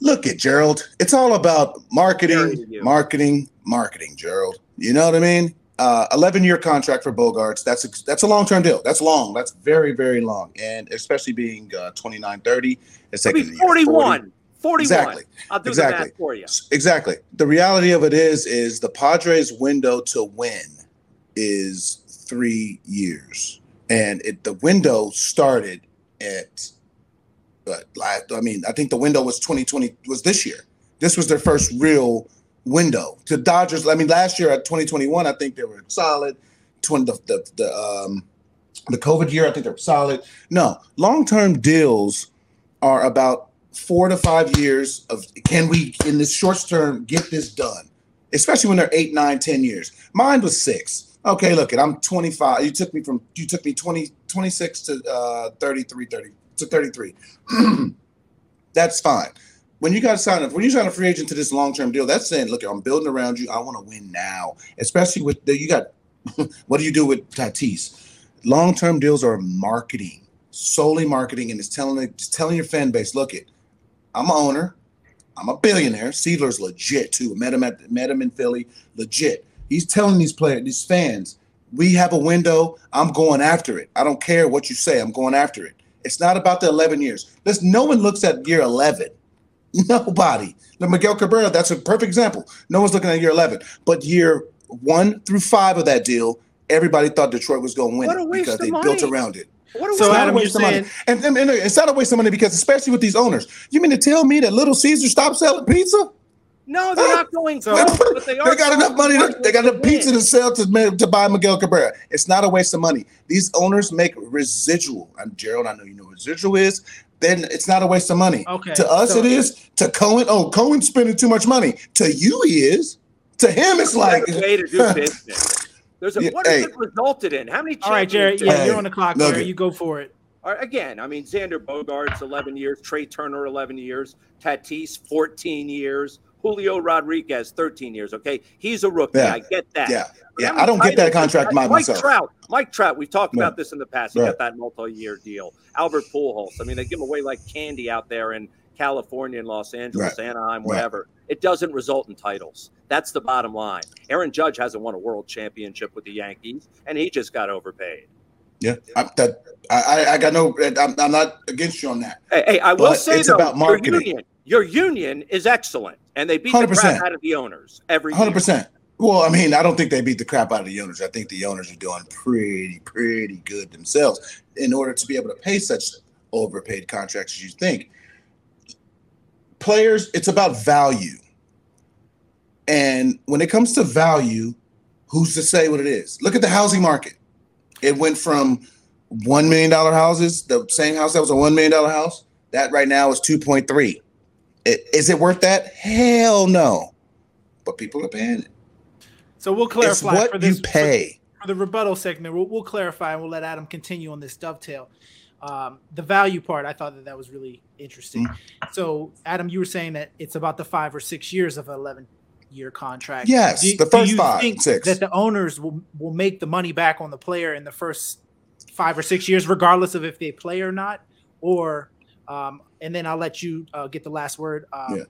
look at Gerald. It's all about marketing, marketing, marketing. Gerald, you know what I mean? Uh, 11 year contract for Bogaerts. That's a, that's a long term deal. That's long. That's very very long, and especially being uh, 29, 30. It's like 41. 41. Exactly. I'll do exactly. the math for you. Exactly. The reality of it is, is the Padres' window to win is three years, and it the window started at, but I mean, I think the window was 2020 was this year. This was their first real window. To Dodgers, I mean, last year at 2021, I think they were solid. 20 the the, the um the COVID year, I think they were solid. No, long term deals are about four to five years of can we in this short term get this done especially when they're eight nine ten years mine was six okay look it i'm 25 you took me from you took me 20 26 to uh 33 30 to 33 [clears throat] that's fine when you got to sign up when you sign a free agent to this long-term deal that's saying look i'm building around you i want to win now especially with the you got [laughs] what do you do with tatis long-term deals are marketing solely marketing and it's telling it's telling your fan base look it I'm an owner. I'm a billionaire. Seidler's legit too. Met him at met him in Philly. Legit. He's telling these players, these fans, we have a window. I'm going after it. I don't care what you say. I'm going after it. It's not about the 11 years. Listen, no one looks at year 11. [laughs] Nobody. The Miguel Cabrera, that's a perfect example. No one's looking at year 11. But year one through five of that deal, everybody thought Detroit was going to win it because they money. built around it. What a so Adam, you're saying, and, and, and, it's not a waste of money because, especially with these owners, you mean to tell me that Little Caesar stopped selling pizza? No, they're not going [laughs] so, but they, they got enough money. To, they got enough pizza to sell to, to buy Miguel Cabrera. It's not a waste of money. These owners make residual. I'm Gerald, I know you know what residual is. Then it's not a waste of money. Okay. To us, so, it is. To Cohen, oh, Cohen's spending too much money. To you, he is. To him, it's like way to do [laughs] business. There's a yeah, what hey. it resulted in? How many? All right, Jerry. Yeah, hey, you're on the clock. Jerry. You go for it again, I mean, Xander Bogaerts, 11 years, Trea Turner, 11 years, Tatis, 14 years, Julio Rodriguez, 13 years. Okay. He's a rookie. Yeah. I get that. Yeah. Yeah. I don't get that contract Mike myself. Trout. Mike Trout. We've talked about this in the past. He right. got that multi year deal. Albert Pujols. I mean, they give away like candy out there in California and Los Angeles, right. Anaheim, whatever. Right. It doesn't result in titles. That's the bottom line. Aaron Judge hasn't won a world championship with the Yankees, and he just got overpaid. Yeah, I, that I, I got no. I'm, I'm, not against you on that. Hey, hey I will say it's though, about marketing. Your union, your union is excellent, and they beat 100%. the crap out of the owners every. Hundred percent. Well, I mean, I don't think they beat the crap out of the owners. I think the owners are doing pretty, pretty good themselves in order to be able to pay such overpaid contracts as you think. Players, it's about value. And when it comes to value, who's to say what it is? Look at the housing market. It went from one million dollar houses, the same house that was a one million dollar house, that right now is two point three. Is it worth that? Hell no. But people are paying it. So we'll clarify it's what for this, you pay. For, the rebuttal segment, we'll, we'll, clarify and we'll let Adam continue on this dovetail. Um, the value part, I thought that that was really interesting. Mm-hmm. So, Adam, you were saying that it's about the five or six years of 11 year contract. Yes, do, the first five, six. That the owners will, will make the money back on the player in the first five or six years, regardless of if they play or not, or um, and then I'll let you uh, get the last word. Um, yeah.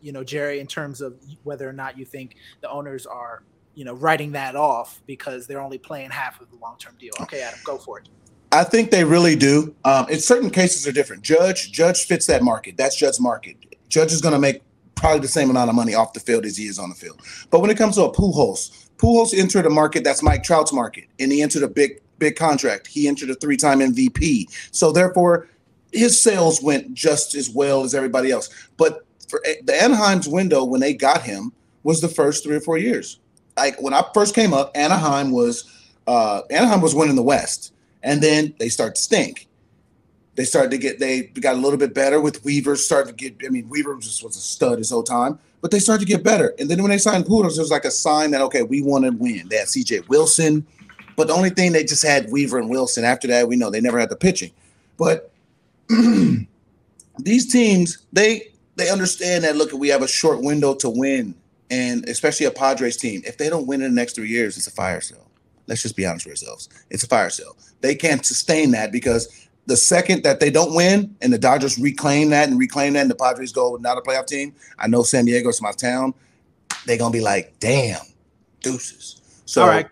You know, Jerry, in terms of whether or not you think the owners are, you know, writing that off because they're only playing half of the long term deal. Okay, Adam, go for it. I think they really do. Um, in certain cases are different. Judge, Judge fits that market. That's Judge's market. Judge is going to make probably the same amount of money off the field as he is on the field. But when it comes to a Pujols, Pujols entered a market that's Mike Trout's market, and he entered a big big contract. He entered a three-time MVP. So therefore, his sales went just as well as everybody else. But for the Anaheim's window when they got him was the first three or four years. Like when I first came up, Anaheim was uh, Anaheim was winning the West, and then they start to stink. They started to get they got a little bit better with Weaver. Started to get I mean Weaver was just was a stud his whole time, but they started to get better. And then when they signed Pujols, it was like a sign that okay we want to win. They had C.J. Wilson. But the only thing they just had Weaver and Wilson. After that, we know they never had the pitching. But [clears throat] these teams, they they understand that look, we have a short window to win. and especially a Padres team, if they don't win in the next three years, it's a fire sale. Let's just be honest with ourselves. It's a fire sale. They can't sustain that because the second that they don't win and the Dodgers reclaim that and reclaim that and the Padres go not a playoff team, I know San Diego's my town. They're gonna be like, damn, deuces. So all right,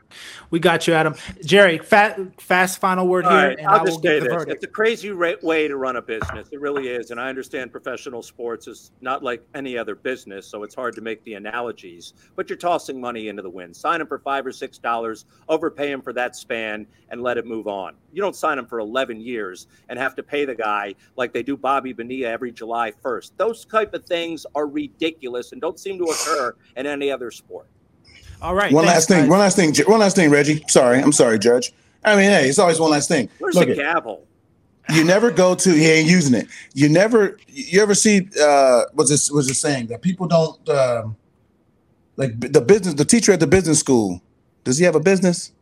we got you, Adam. Jerry, fat, fast final word here, right, and I'll I just say this. verdict. It's a crazy ra- way to run a business. It really is. And I understand professional sports is not like any other business, so it's hard to make the analogies. But you're tossing money into the wind. Sign them for five or six dollars, overpay them for that span, and let it move on. You don't sign them for 11 years and have to pay the guy like they do Bobby Bonilla every July 1st. Those type of things are ridiculous and don't seem to occur in any other sport. All right. one thanks, last thing, guys. one last thing, one last thing, Reggie. Sorry, I'm sorry, Judge. I mean, hey, it's always one last thing. Where's Look the gavel? you never go to he ain't using it. You never you ever see uh what's this was it saying that people don't um like the business the teacher at the business school does he have a business?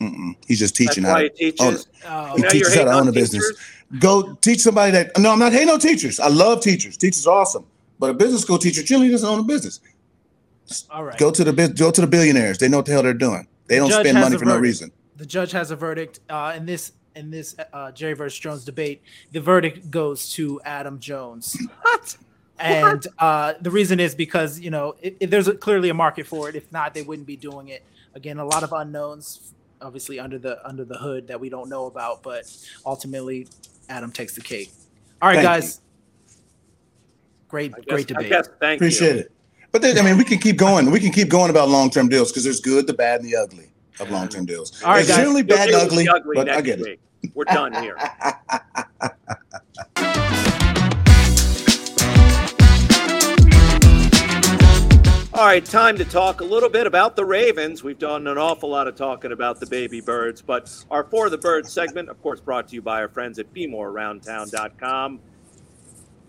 Mm-mm. He's just That's teaching how why to he teaches. Oh, He Now teaches you're how to own on a business. go teach somebody that no I'm not hating no teachers. I love teachers. Teachers are awesome. But a business school teacher generally doesn't own a business. All right. Go to the go to the billionaires. They know what the hell they're doing. They don't Judge spend money a for no reason. the judge has a verdict uh, in this in this uh, Jerry versus Jones debate. The verdict goes to Adam Jones, [laughs] What? and uh, the reason is because you know it, it- there's a, clearly a market for it. If not, they wouldn't be doing it. Again, a lot of unknowns, obviously under the under the hood that we don't know about, but ultimately, Adam takes the cake. All right, Thank guys. Great, I guess, great I debate. guess, thank Appreciate you. it. But then, I mean, we can keep [laughs] going. We can keep going about long term deals because there's good, the bad, and the ugly of long term deals. All right, it's guys. generally You'll bad and ugly, but I get it. We're done here. [laughs] All right, time to talk a little bit about the Ravens. We've done an awful lot of talking about the baby birds, but our For the Birds segment, of course, brought to you by our friends at BeMoreAroundTown.com.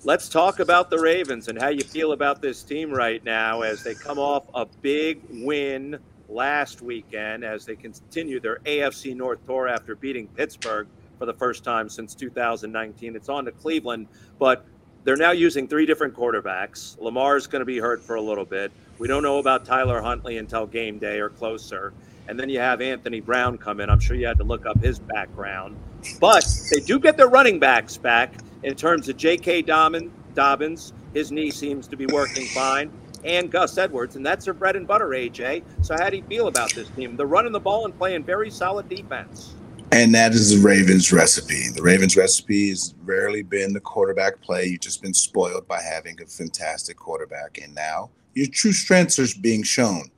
Let's talk about the Ravens and how you feel about this team right now as they come off a big win last weekend as they continue their AFC North tour after beating Pittsburgh for the first time since 2019. It's on to Cleveland, but they're now using three different quarterbacks. Lamar's going to be hurt for a little bit. We don't know about Tyler Huntley until game day or closer. And then you have Anthony Brown come in. I'm sure you had to look up his background. But they do get their running backs back in terms of J.K. Dobbin, Dobbins. His knee seems to be working fine. And Gus Edwards. And that's their bread and butter, AJ. So how do you feel about this team? They're running the ball and playing very solid defense. And that is the Ravens recipe. The Ravens recipe has rarely been the quarterback play. You've just been spoiled by having a fantastic quarterback. And now your true strengths are being shown.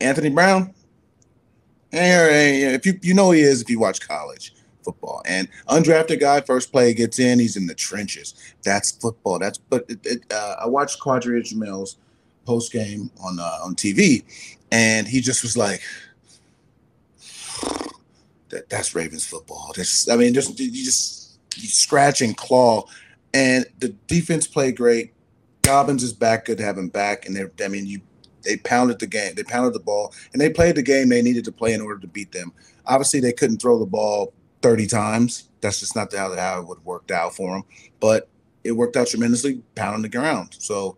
Anthony Brown, eh, if you you know he is if you watch college football. And undrafted guy first play gets in he's in the trenches. That's football. That's but it, it, uh, i watched quadri jamel's post game on uh, on tv and he just was like that, that's ravens football. That's i mean just you just you scratch and claw. And the defense played great. Dobbins is back good to have him back and they're i mean you they pounded the game they pounded the ball and they played the game they needed to play in order to beat them. Obviously they couldn't throw the ball 30 times. That's just not how, how it would have worked out for them. But it worked out tremendously, pounding the ground. So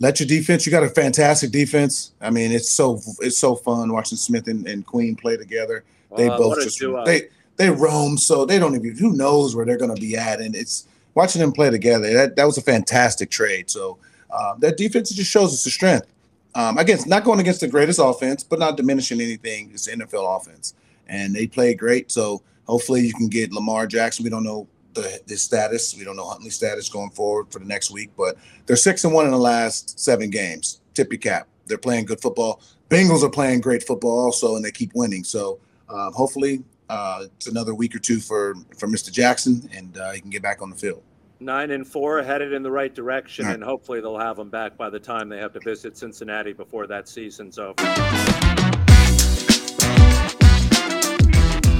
let your defense. You got a fantastic defense. I mean, it's so it's so fun watching Smith and, and Queen play together. They Uh, both just they they roam, so they don't even who knows where they're going to be at. And it's watching them play together. That that was a fantastic trade. So um, that defense just shows us the strength. Um, again, it's not going against the greatest offense, but not diminishing anything. It's NFL offense, and they played great. So hopefully you can get Lamar Jackson. We don't know the his status. We don't know Huntley's status going forward for the next week, but they're six and one in the last seven games. Tip your cap. They're playing good football. Bengals are playing great football also, and they keep winning. So um, hopefully uh, it's another week or two for for Mr. Jackson, and uh, he can get back on the field. Nine and four, headed in the right direction, Right. and hopefully they'll have him back by the time they have to visit Cincinnati before that season's over.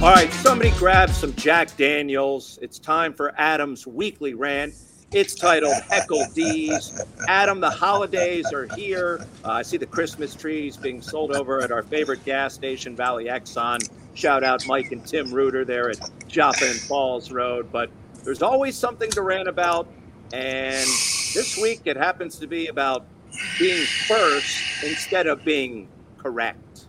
All right, somebody grab some Jack Daniels. It's time for Adam's weekly rant. It's titled Heckle D's. Adam, the holidays are here. Uh, I see the Christmas trees being sold over at our favorite gas station, Valley Exxon. Shout out Mike and Tim Reuter there at Joplin Falls Road. But there's always something to rant about. And this week it happens to be about being first instead of being correct?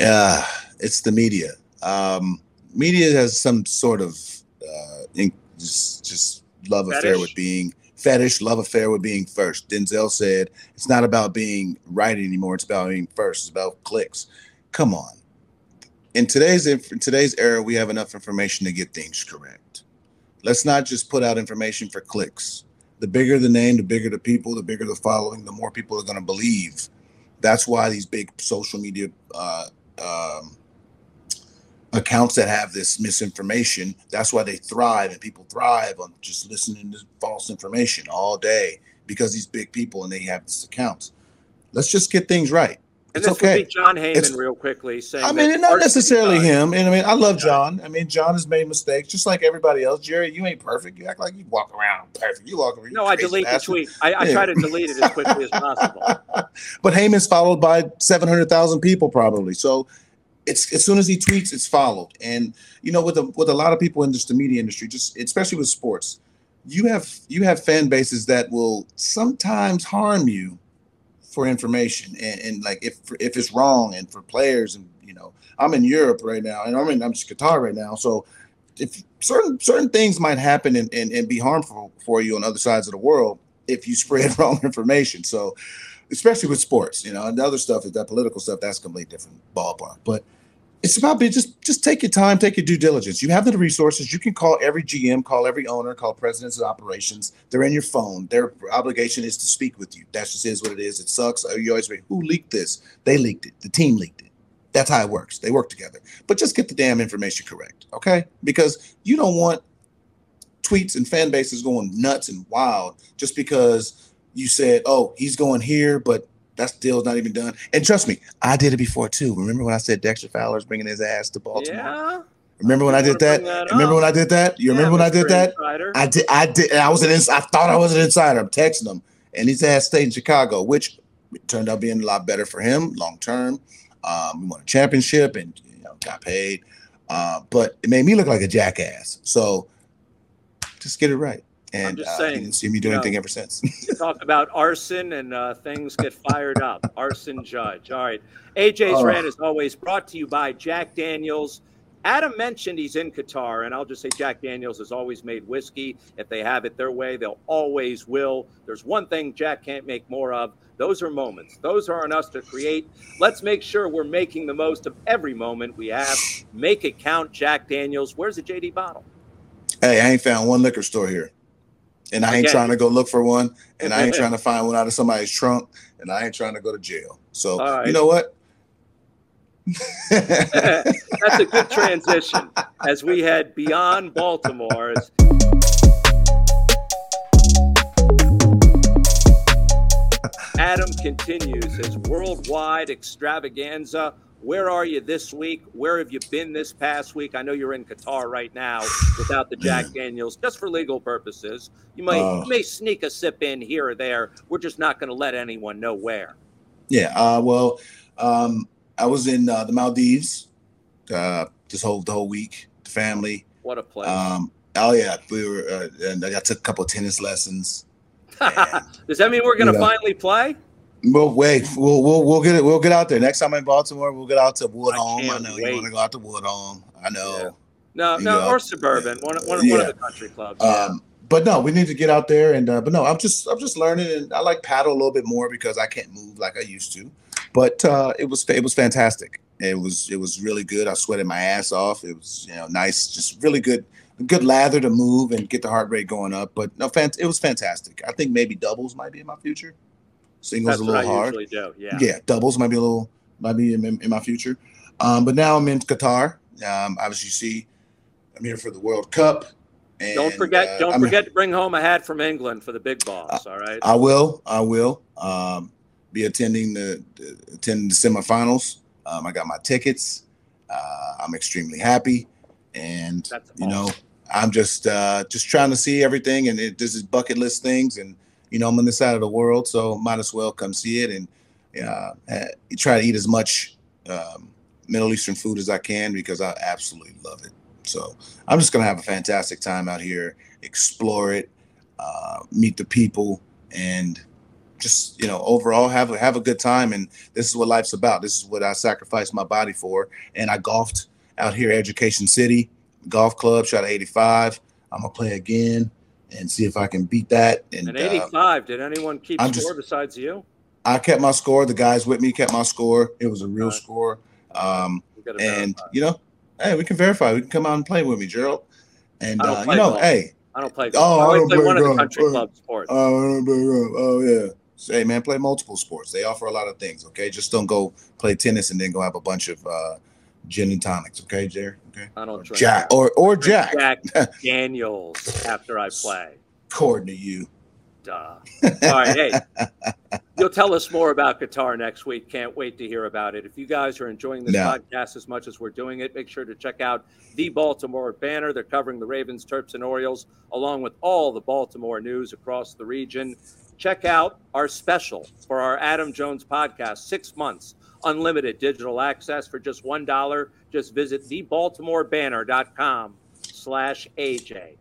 Yeah, it's the media. Um, media has some sort of uh, in, just just love fetish? affair with being fetish, love affair with being first. Denzel said it's not about being right anymore; it's about being first. It's about clicks. Come on. In today's in today's era, we have enough information to get things correct. Let's not just put out information for clicks. The bigger the name, the bigger the people, the bigger the following, the more people are going to believe. That's why these big social media uh, um, accounts that have this misinformation. That's why they thrive, and people thrive on just listening to false information all day because these big people and they have these accounts. Let's just get things right. And it's this okay. would be Jon Heyman it's, real quickly saying. I mean, not necessarily him. And I mean, I love John. I mean, John has made mistakes, just like everybody else. Jerry, you ain't perfect. You act like you walk around perfect. You walk around. No, I delete the tweet. I, I yeah. try to delete it as quickly as possible. [laughs] but Heyman's followed by seven hundred thousand people, probably. So it's as soon as he tweets, it's followed. And you know, with a, with a lot of people in just the media industry, just especially with sports, you have you have fan bases that will sometimes harm you for information. And, and like if if it's wrong and for players and you know I'm in Europe right now and I'm in I'm just Qatar right now. So if certain certain things might happen and, and, and be harmful for you on other sides of the world if you spread [laughs] wrong information. So especially with sports, you know, and the other stuff is that political stuff, that's completely different ballpark. But it's about being just just take your time, take your due diligence. You have the resources. You can call every GM, call every owner, call presidents of operations. They're in your phone. Their obligation is to speak with you. That just is what it is. It sucks. You always say, who leaked this? They leaked it. The team leaked it. That's how it works. They work together. But just get the damn information correct, okay? Because you don't want tweets and fan bases going nuts and wild just because you said, "Oh, he's going here," but that deal's not even done. And trust me, I did it before too. Remember when I said Dexter Fowler's bringing his ass to Baltimore? Yeah. Remember when I did that? that remember when I did that? You yeah, remember when I did that? Insider. I did. I did. I was an. Ins- I thought I was an insider. I'm texting him, and his ass stayed in Chicago, which turned out being a lot better for him long term. Um, we won a championship and you know got paid, uh, but it made me look like a jackass. So just get it right. And I'm just uh, saying, didn't see me do anything know, ever since. [laughs] talk about arson and uh, things get fired up. arson judge. All right. AJ's oh. rant is always brought to you by Jack Daniels. Adam mentioned he's in Qatar, and I'll just say Jack Daniels has always made whiskey. If they have it their way, they'll always will. There's one thing Jack can't make more of. Those are moments. Those are on us to create. Let's make sure we're making the most of every moment we have. Make it count, Jack Daniels. Where's the JD bottle? Hey, I ain't found one liquor store here and I ain't trying to go look for one, and I ain't [laughs] trying to find one out of somebody's trunk, and I ain't trying to go to jail. So right. you know what? [laughs] That's a good transition as we head beyond Baltimore. Adam continues his worldwide extravaganza where are you this week? Where have you been this past week? I know you're in Qatar right now without the Jack Daniels, just for legal purposes. You may uh, you may sneak a sip in here or there. We're just not going to let anyone know where. Yeah. Uh, well, um, I was in uh, the Maldives uh, this whole the whole week. The family. What a place. Um, oh yeah, we were, uh, and I took a couple of tennis lessons. [laughs] Does that mean we're going to finally play? We'll wait. We'll we'll we'll get it. We'll get out there next time in Baltimore. We'll get out to Woodholme. I, I know wait. you want to go out to Woodholme. I know. Yeah. No, no, know, or suburban. Yeah. One, one, yeah. one of the country clubs. Um, but no, we need to get out there and. Uh, but no, I'm just I'm just learning, and I like paddle a little bit more because I can't move like I used to. But uh, it was it was fantastic. It was it was really good. I sweated my ass off. It was you know nice, just really good good lather to move and get the heart rate going up. But no, fant- it was fantastic. I think maybe doubles might be in my future. Singles That's a little hard. Yeah. Yeah. Doubles might be a little might be in, in my future. Um, but now I'm in Qatar. Um, obviously, you see, I'm here for the World Cup. And, don't forget, uh, don't I'm, forget to bring home a hat from England for the big boss. all right. I will. I will. Um, be attending the, the attending the semifinals. Um, I got my tickets. Uh, I'm extremely happy, and you know, I'm just uh, just trying to see everything, and it, this is bucket list things, and you know, I'm on this side of the world, so might as well come see it and uh, try to eat as much um, Middle Eastern food as I can because I absolutely love it. So I'm just gonna have a fantastic time out here, explore it, uh, meet the people, and just you know overall have a have a good time and this is what life's about. This is what i sacrificed my body for and i golfed out here education city golf club shot at 85 i'm gonna play again and see if i can beat that and, and 85 uh, did anyone keep I'm score just, besides you i kept my score the guys with me kept my score it was a real right. score um and verify. you know hey we can verify we can come out and play with me gerald and uh, you know golf. hey I don't play golf. Oh, I, I don't play, play one golf. of the country club sports. Oh, oh yeah. Hey man, play multiple sports. They offer a lot of things. Okay, just don't go play tennis and then go have a bunch of uh, gin and tonics. Okay, Jerry. Okay. I don't drink Jack that. or or Jack. Jack [laughs] Daniels after I play. According to you. Duh. All right, hey, [laughs] you'll tell us more about Qatar next week. Can't wait to hear about it. If you guys are enjoying this no. podcast as much as we're doing it, make sure to check out the Baltimore Banner. They're covering the Ravens, Terps, and Orioles, along with all the Baltimore news across the region check out our special for our Adam Jones podcast, six months, unlimited digital access for just $1. Just visit thebaltimorebanner.com slash AJ.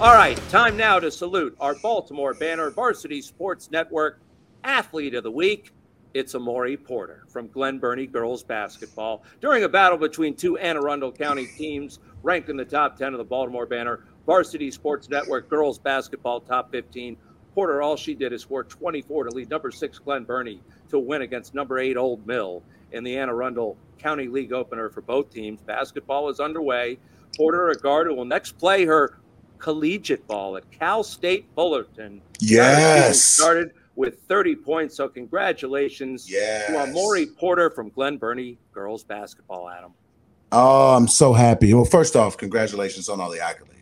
All right, time now to salute our Baltimore Banner Varsity Sports Network Athlete of the Week. It's Amori Porter from Glen Burnie Girls Basketball. During a battle between two Anne Arundel County teams ranked in the top 10 of the Baltimore Banner, Varsity Sports Network Girls Basketball Top 15. Porter, all she did is score 24 to lead number six Glen Burnie to win against number eight Old Mill in the Anne Arundel County League opener for both teams. Basketball is underway. Porter, a guard who will next play her collegiate ball at Cal State Fullerton. Yes. Started with 30 points. So congratulations yes. to Amori Porter from Glen Burnie girls basketball, Adam. Oh, I'm so happy. Well, first off, congratulations on all the accolades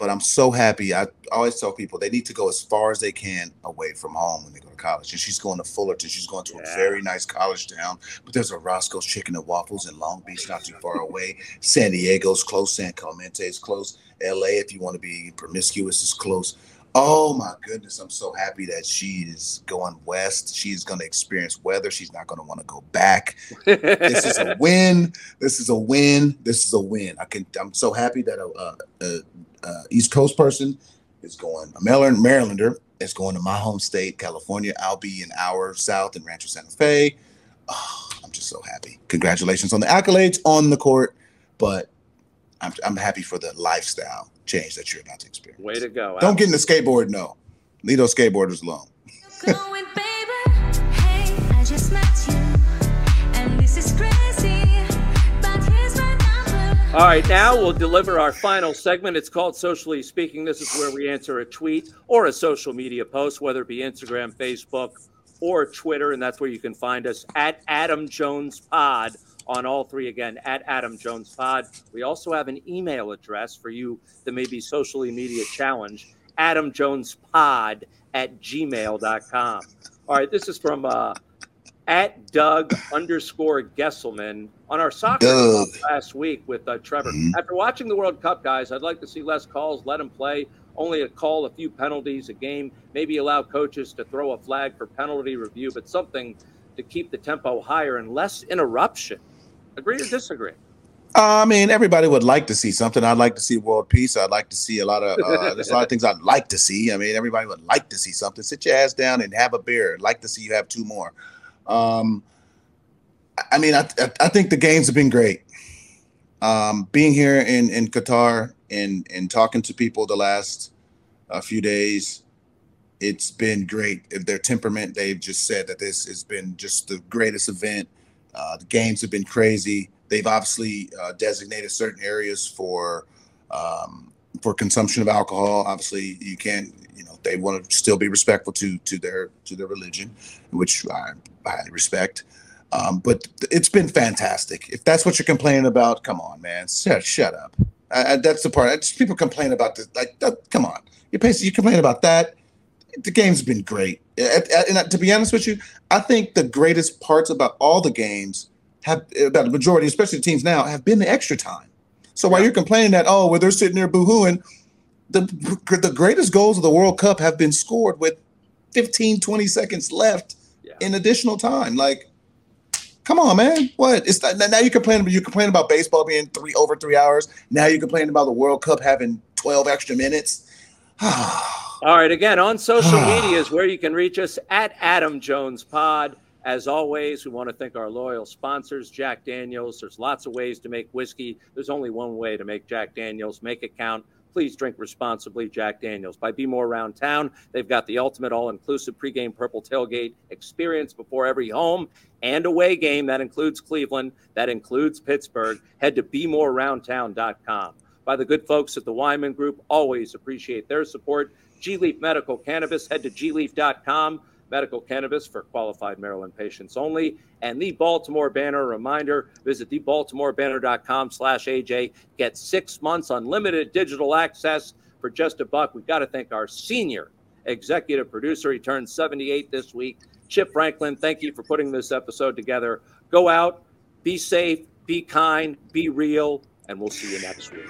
but I'm so happy. I always tell people they need to go as far as they can away from home when they go to college. And she's going to Fullerton. She's going to yeah. a very nice college town. But there's a Roscoe's Chicken and Waffles in Long Beach, not too far away. San Diego's close. San Clemente is close. LA, if you want to be promiscuous, is close. Oh my goodness, I'm so happy that she is going west. She's going to experience weather. She's not going to want to go back. this is a [laughs] win. This is a win. This is a win. I can. I'm so happy that a, a, uh, East Coast person is going, a Maryland, Marylander is going to my home state, California. I'll be an hour south in Rancho Santa Fe. Oh, I'm just so happy. Congratulations on the accolades on the court, but I'm, I'm happy for the lifestyle change that you're about to experience. Way to go. Don't get in the skateboard, no. Leave those skateboarders alone. All right, now we'll deliver our final segment. It's called Socially Speaking. This is where we answer a tweet or a social media post, whether it be Instagram, Facebook, or Twitter. And that's where you can find us at Adam Jones Pod on all three again at Adam Jones Pod. We also have an email address for you that may be socially media challenge, Adam Jones Pod at gmail.com. All right, this is from uh, at Doug underscore Gesselman on our soccer last week with uh, Trevor. Mm-hmm. After watching the World Cup, guys, I'd like to see less calls, let them play, only a call a few penalties a game, maybe allow coaches to throw a flag for penalty review, but something to keep the tempo higher and less interruption. Agree or disagree? I mean, everybody would like to see something. I'd like to see world peace. I'd like to see a lot of. Uh, [laughs] there's a lot of things I'd like to see. I mean, everybody would like to see something. Sit your ass down and have a beer. I'd like to see you have two more. Um, I mean, I, I think the games have been great. Um, being here in, in Qatar and, and talking to people the last uh, few days, it's been great. Their temperament, they've just said that this has been just the greatest event. Uh, the games have been crazy. They've obviously uh, designated certain areas for um, for consumption of alcohol. Obviously, you can't. They want to still be respectful to to their to their religion, which I highly respect. Um, but it's been fantastic. If that's what you're complaining about, come on, man, shut, shut up. I, I, that's the part. Just people complain about this. Like, that, come on, you you complain about that. The game's been great. And to be honest with you, I think the greatest parts about all the games have about the majority, especially the teams now, have been the extra time. So while you're complaining that oh, well, they're sitting there boohooing, the the greatest goals of the World Cup have been scored with 15, 20 seconds left yeah. in additional time. Like, come on, man. What? It's not, now you complain. You complain about baseball being three over three hours. Now you complain about the World Cup having 12 extra minutes. [sighs] All right. Again, on social [sighs] media is where you can reach us at Adam Jones Pod. As always, we want to thank our loyal sponsors, Jack Daniels. There's lots of ways to make whiskey. There's only one way to make Jack Daniels. Make it count. Please drink responsibly, Jack Daniels. By Be More Around Town, they've got the ultimate all inclusive pregame purple tailgate experience before every home and away game. That includes Cleveland, that includes Pittsburgh. Head to BeMoreAroundTown.com. By the good folks at the Wyman Group, always appreciate their support. G Leaf Medical Cannabis. Head to gleaf.com. Medical cannabis for qualified Maryland patients only. And the Baltimore Banner reminder: visit thebaltimorebanner.com slash AJ. Get six months unlimited digital access for just a buck. We've got to thank our senior executive producer. He turned 78 this week. Chip Franklin, thank you for putting this episode together. Go out, be safe, be kind, be real, and we'll see you next week.